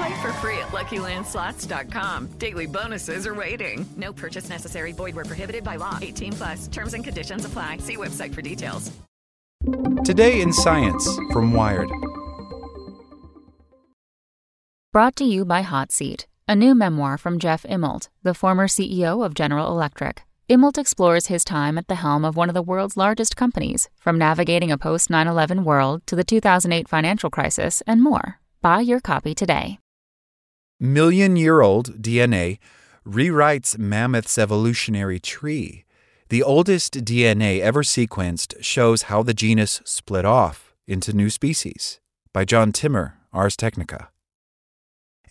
Play for free at LuckyLandSlots.com. Daily bonuses are waiting. No purchase necessary. Void where prohibited by law. 18 plus. Terms and conditions apply. See website for details. Today in Science from Wired. Brought to you by Hot Seat, a new memoir from Jeff Immelt, the former CEO of General Electric. Immelt explores his time at the helm of one of the world's largest companies, from navigating a post 9 11 world to the 2008 financial crisis and more. Buy your copy today. Million year old DNA rewrites mammoth's evolutionary tree. The oldest DNA ever sequenced shows how the genus split off into new species. By John Timmer, Ars Technica.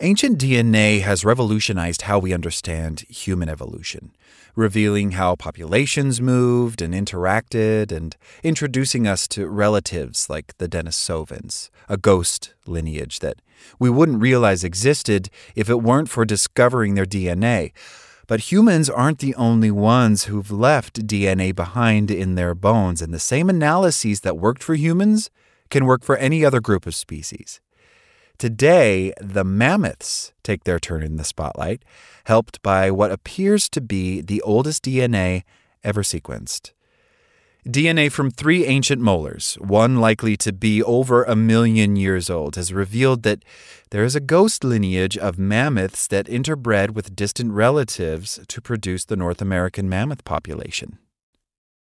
Ancient DNA has revolutionized how we understand human evolution, revealing how populations moved and interacted, and introducing us to relatives like the Denisovans, a ghost lineage that we wouldn't realize existed if it weren't for discovering their DNA. But humans aren't the only ones who've left DNA behind in their bones, and the same analyses that worked for humans can work for any other group of species. Today, the mammoths take their turn in the spotlight, helped by what appears to be the oldest DNA ever sequenced. DNA from three ancient molars, one likely to be over a million years old, has revealed that there is a ghost lineage of mammoths that interbred with distant relatives to produce the North American mammoth population.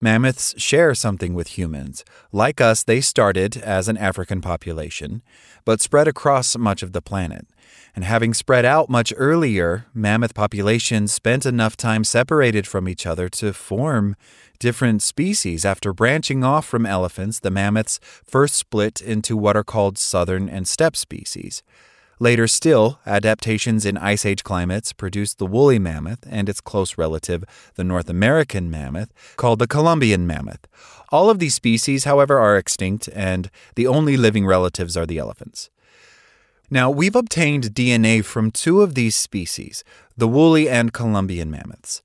Mammoths share something with humans. Like us, they started as an African population, but spread across much of the planet. And having spread out much earlier, mammoth populations spent enough time separated from each other to form different species. After branching off from elephants, the mammoths first split into what are called southern and steppe species. Later still, adaptations in Ice Age climates produced the woolly mammoth and its close relative, the North American mammoth, called the Columbian mammoth. All of these species, however, are extinct, and the only living relatives are the elephants. Now, we've obtained DNA from two of these species, the woolly and Columbian mammoths.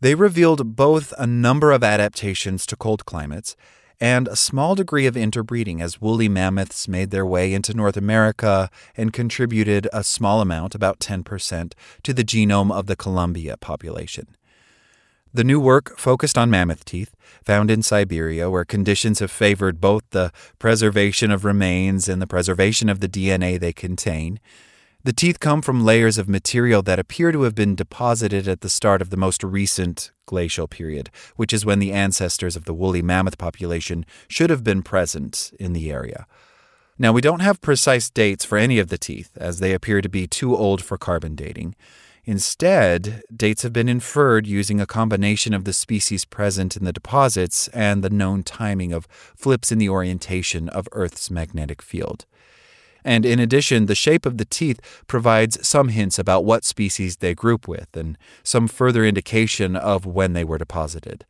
They revealed both a number of adaptations to cold climates and a small degree of interbreeding as woolly mammoths made their way into North America and contributed a small amount, about 10%, to the genome of the Columbia population. The new work focused on mammoth teeth, found in Siberia, where conditions have favored both the preservation of remains and the preservation of the DNA they contain. The teeth come from layers of material that appear to have been deposited at the start of the most recent glacial period, which is when the ancestors of the woolly mammoth population should have been present in the area. Now, we don't have precise dates for any of the teeth, as they appear to be too old for carbon dating. Instead, dates have been inferred using a combination of the species present in the deposits and the known timing of flips in the orientation of Earth's magnetic field. And in addition, the shape of the teeth provides some hints about what species they group with and some further indication of when they were deposited.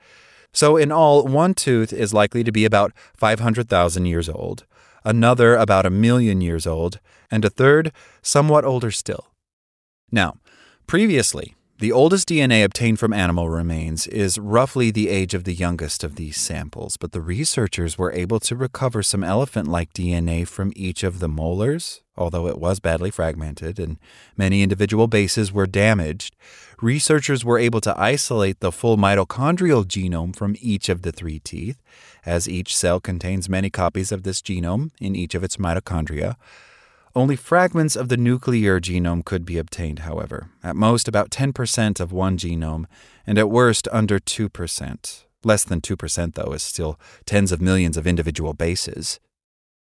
So, in all, one tooth is likely to be about 500,000 years old, another about a million years old, and a third somewhat older still. Now, previously, the oldest DNA obtained from animal remains is roughly the age of the youngest of these samples, but the researchers were able to recover some elephant like DNA from each of the molars, although it was badly fragmented and many individual bases were damaged, researchers were able to isolate the full mitochondrial genome from each of the three teeth, as each cell contains many copies of this genome in each of its mitochondria. Only fragments of the nuclear genome could be obtained, however, at most about 10% of one genome, and at worst under 2%. Less than 2%, though, is still tens of millions of individual bases.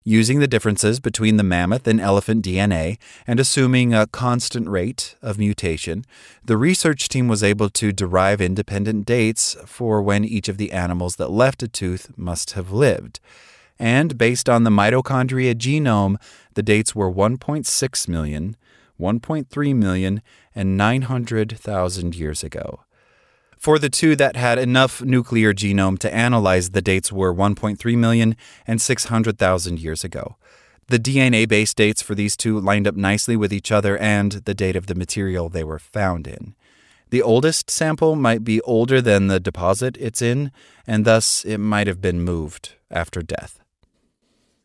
Using the differences between the mammoth and elephant DNA and assuming a constant rate of mutation, the research team was able to derive independent dates for when each of the animals that left a tooth must have lived. And based on the mitochondria genome, the dates were 1.6 million, 1.3 million, and 900,000 years ago. For the two that had enough nuclear genome to analyze, the dates were 1.3 million and 600,000 years ago. The DNA based dates for these two lined up nicely with each other and the date of the material they were found in. The oldest sample might be older than the deposit it's in, and thus it might have been moved after death.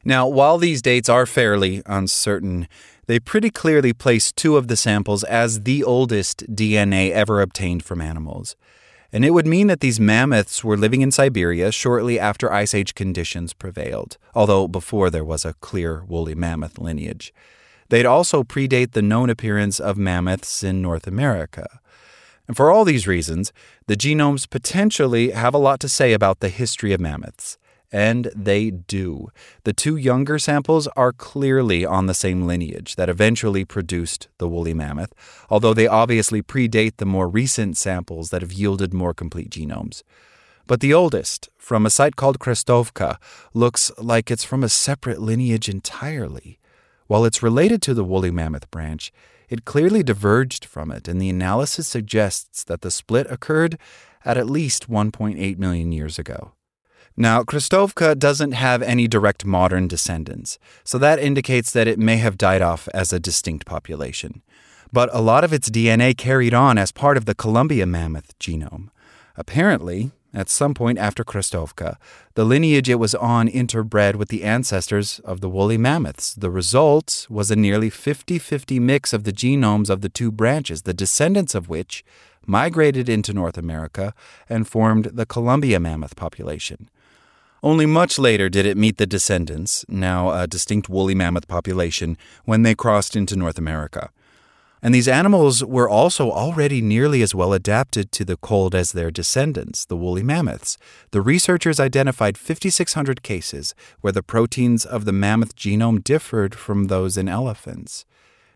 Now, while these dates are fairly uncertain, they pretty clearly place two of the samples as the oldest DNA ever obtained from animals and it would mean that these mammoths were living in Siberia shortly after Ice Age conditions prevailed, although before there was a clear woolly mammoth lineage. They'd also predate the known appearance of mammoths in North America. And for all these reasons, the genomes potentially have a lot to say about the history of mammoths. And they do. The two younger samples are clearly on the same lineage that eventually produced the woolly mammoth, although they obviously predate the more recent samples that have yielded more complete genomes. But the oldest, from a site called Krestovka, looks like it's from a separate lineage entirely. While it's related to the woolly mammoth branch, it clearly diverged from it, and the analysis suggests that the split occurred at at least 1.8 million years ago. Now, Krestovka doesn't have any direct modern descendants, so that indicates that it may have died off as a distinct population. But a lot of its DNA carried on as part of the Columbia mammoth genome. Apparently, at some point after Krestovka, the lineage it was on interbred with the ancestors of the woolly mammoths. The result was a nearly 50 50 mix of the genomes of the two branches, the descendants of which migrated into North America and formed the Columbia mammoth population. Only much later did it meet the descendants, now a distinct woolly mammoth population, when they crossed into North America. And these animals were also already nearly as well adapted to the cold as their descendants, the woolly mammoths. The researchers identified 5,600 cases where the proteins of the mammoth genome differed from those in elephants.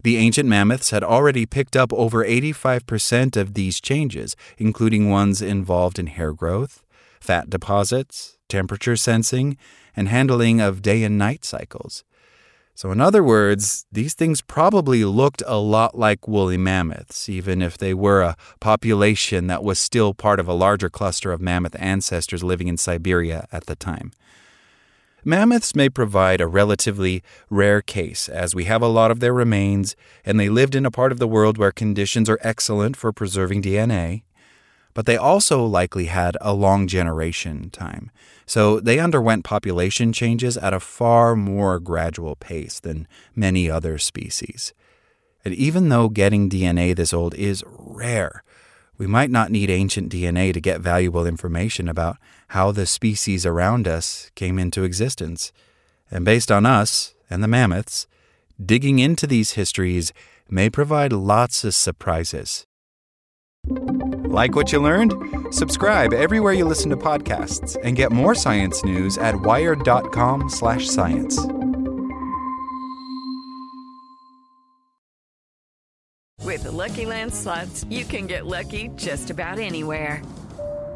The ancient mammoths had already picked up over 85% of these changes, including ones involved in hair growth, fat deposits, temperature sensing, and handling of day and night cycles. So, in other words, these things probably looked a lot like woolly mammoths, even if they were a population that was still part of a larger cluster of mammoth ancestors living in Siberia at the time. Mammoths may provide a relatively rare case, as we have a lot of their remains, and they lived in a part of the world where conditions are excellent for preserving DNA but they also likely had a long generation time. So they underwent population changes at a far more gradual pace than many other species. And even though getting DNA this old is rare, we might not need ancient DNA to get valuable information about how the species around us came into existence. And based on us and the mammoths, digging into these histories may provide lots of surprises. Like what you learned? Subscribe everywhere you listen to podcasts and get more science news at wired.com/science. With the Lucky Land slots, you can get lucky just about anywhere.